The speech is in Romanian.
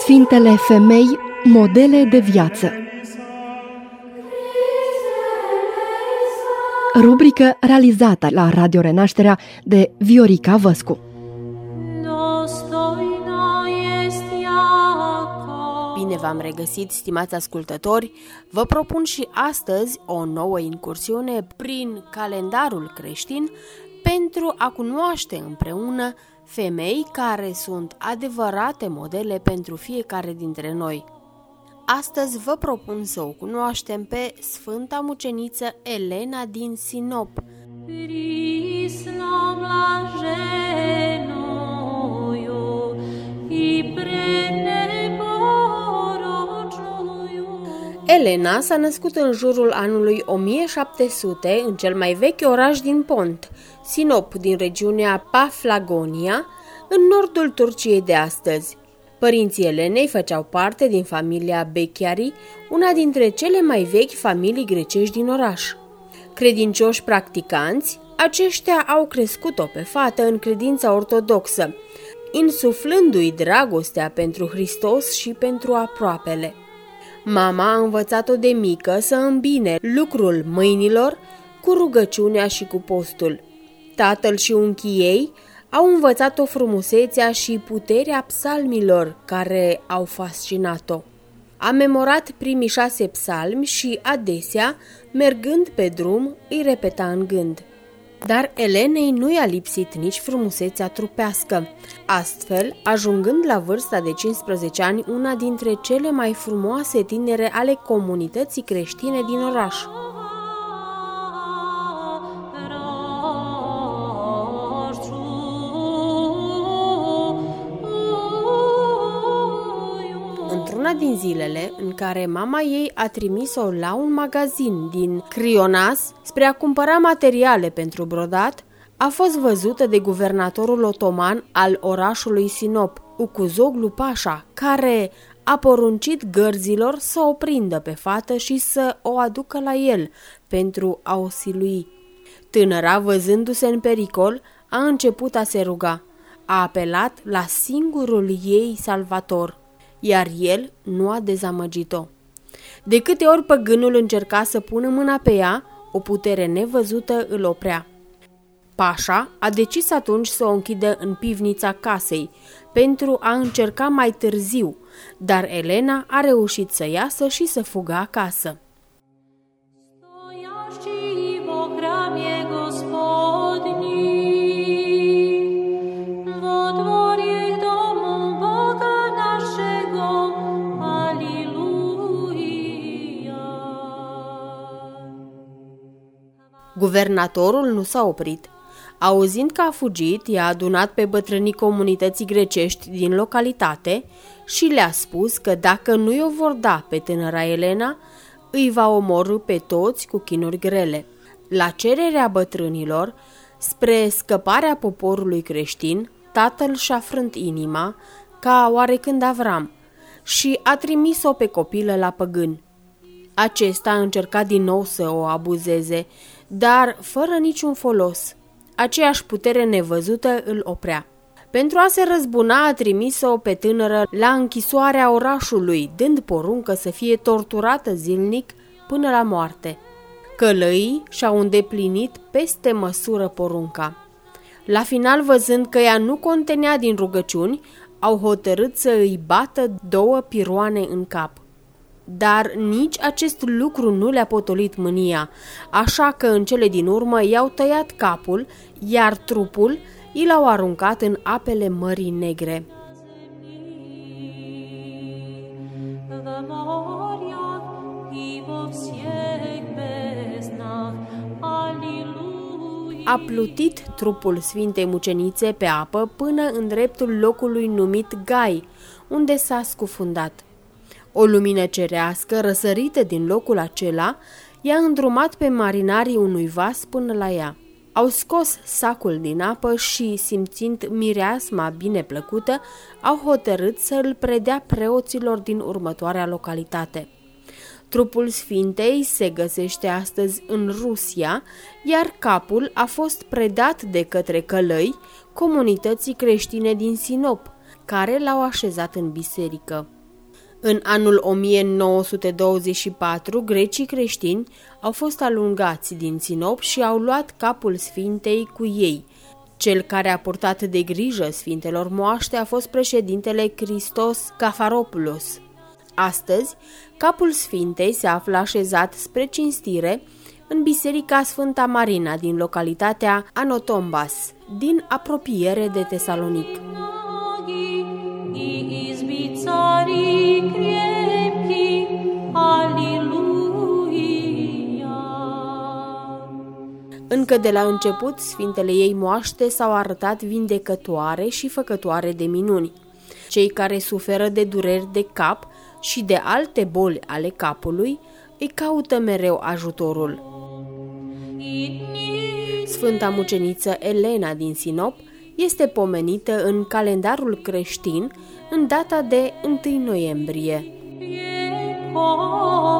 Sfintele femei, modele de viață. Rubrică realizată la Radio Renașterea de Viorica Văscu. Bine v-am regăsit, stimați ascultători! Vă propun și astăzi o nouă incursiune prin calendarul creștin pentru a cunoaște împreună femei care sunt adevărate modele pentru fiecare dintre noi. Astăzi vă propun să o cunoaștem pe Sfânta Muceniță Elena din Sinop. Prislam la Elena s-a născut în jurul anului 1700 în cel mai vechi oraș din Pont, Sinop, din regiunea Paflagonia, în nordul Turciei de astăzi. Părinții Elenei făceau parte din familia Bechiari, una dintre cele mai vechi familii grecești din oraș. Credincioși practicanți, aceștia au crescut-o pe fată în credința ortodoxă, insuflându-i dragostea pentru Hristos și pentru aproapele. Mama a învățat-o de mică să îmbine lucrul mâinilor cu rugăciunea și cu postul. Tatăl și unchii ei au învățat-o frumusețea și puterea psalmilor care au fascinat-o. A memorat primii șase psalmi și adesea, mergând pe drum, îi repeta în gând – dar Elenei nu i-a lipsit nici frumusețea trupească. Astfel, ajungând la vârsta de 15 ani, una dintre cele mai frumoase tinere ale comunității creștine din oraș. Zilele în care mama ei a trimis-o la un magazin din Crionas spre a cumpăra materiale pentru brodat, a fost văzută de guvernatorul otoman al orașului Sinop, Ukuzoglu Pașa, care a poruncit gărzilor să o prindă pe fată și să o aducă la el pentru a o silui. Tânăra, văzându-se în pericol, a început a se ruga. A apelat la singurul ei salvator, iar el nu a dezamăgit-o. De câte ori păgânul încerca să pună mâna pe ea, o putere nevăzută îl oprea. Pașa a decis atunci să o închidă în pivnița casei, pentru a încerca mai târziu, dar Elena a reușit să iasă și să fugă acasă. Guvernatorul nu s-a oprit. Auzind că a fugit, i-a adunat pe bătrânii comunității grecești din localitate și le-a spus că dacă nu i-o vor da pe tânăra Elena, îi va omorâ pe toți cu chinuri grele. La cererea bătrânilor, spre scăparea poporului creștin, tatăl și-a frânt inima, ca oarecând Avram, și a trimis-o pe copilă la păgân. Acesta a încercat din nou să o abuzeze, dar fără niciun folos. Aceeași putere nevăzută îl oprea. Pentru a se răzbuna a trimis-o pe tânără la închisoarea orașului, dând poruncă să fie torturată zilnic până la moarte. Călăii și-au îndeplinit peste măsură porunca. La final, văzând că ea nu contenea din rugăciuni, au hotărât să îi bată două piroane în cap dar nici acest lucru nu le-a potolit mânia, așa că în cele din urmă i-au tăiat capul, iar trupul i l-au aruncat în apele Mării Negre. A plutit trupul Sfintei Mucenițe pe apă până în dreptul locului numit Gai, unde s-a scufundat. O lumină cerească, răsărită din locul acela, i-a îndrumat pe marinarii unui vas până la ea. Au scos sacul din apă și, simțind mireasma bine plăcută, au hotărât să îl predea preoților din următoarea localitate. Trupul Sfintei se găsește astăzi în Rusia, iar capul a fost predat de către călăi comunității creștine din Sinop, care l-au așezat în biserică. În anul 1924, grecii creștini au fost alungați din Sinop și au luat capul Sfintei cu ei. Cel care a purtat de grijă Sfintelor moaște a fost președintele Christos Cafaropoulos. Astăzi, capul Sfintei se află așezat spre cinstire în Biserica Sfânta Marina din localitatea Anotombas, din apropiere de Tesalonic. Încă de la început, sfintele ei moaște s-au arătat vindecătoare și făcătoare de minuni. Cei care suferă de dureri de cap și de alte boli ale capului îi caută mereu ajutorul. Sfânta muceniță Elena din Sinop este pomenită în calendarul creștin în data de 1 noiembrie. Jehova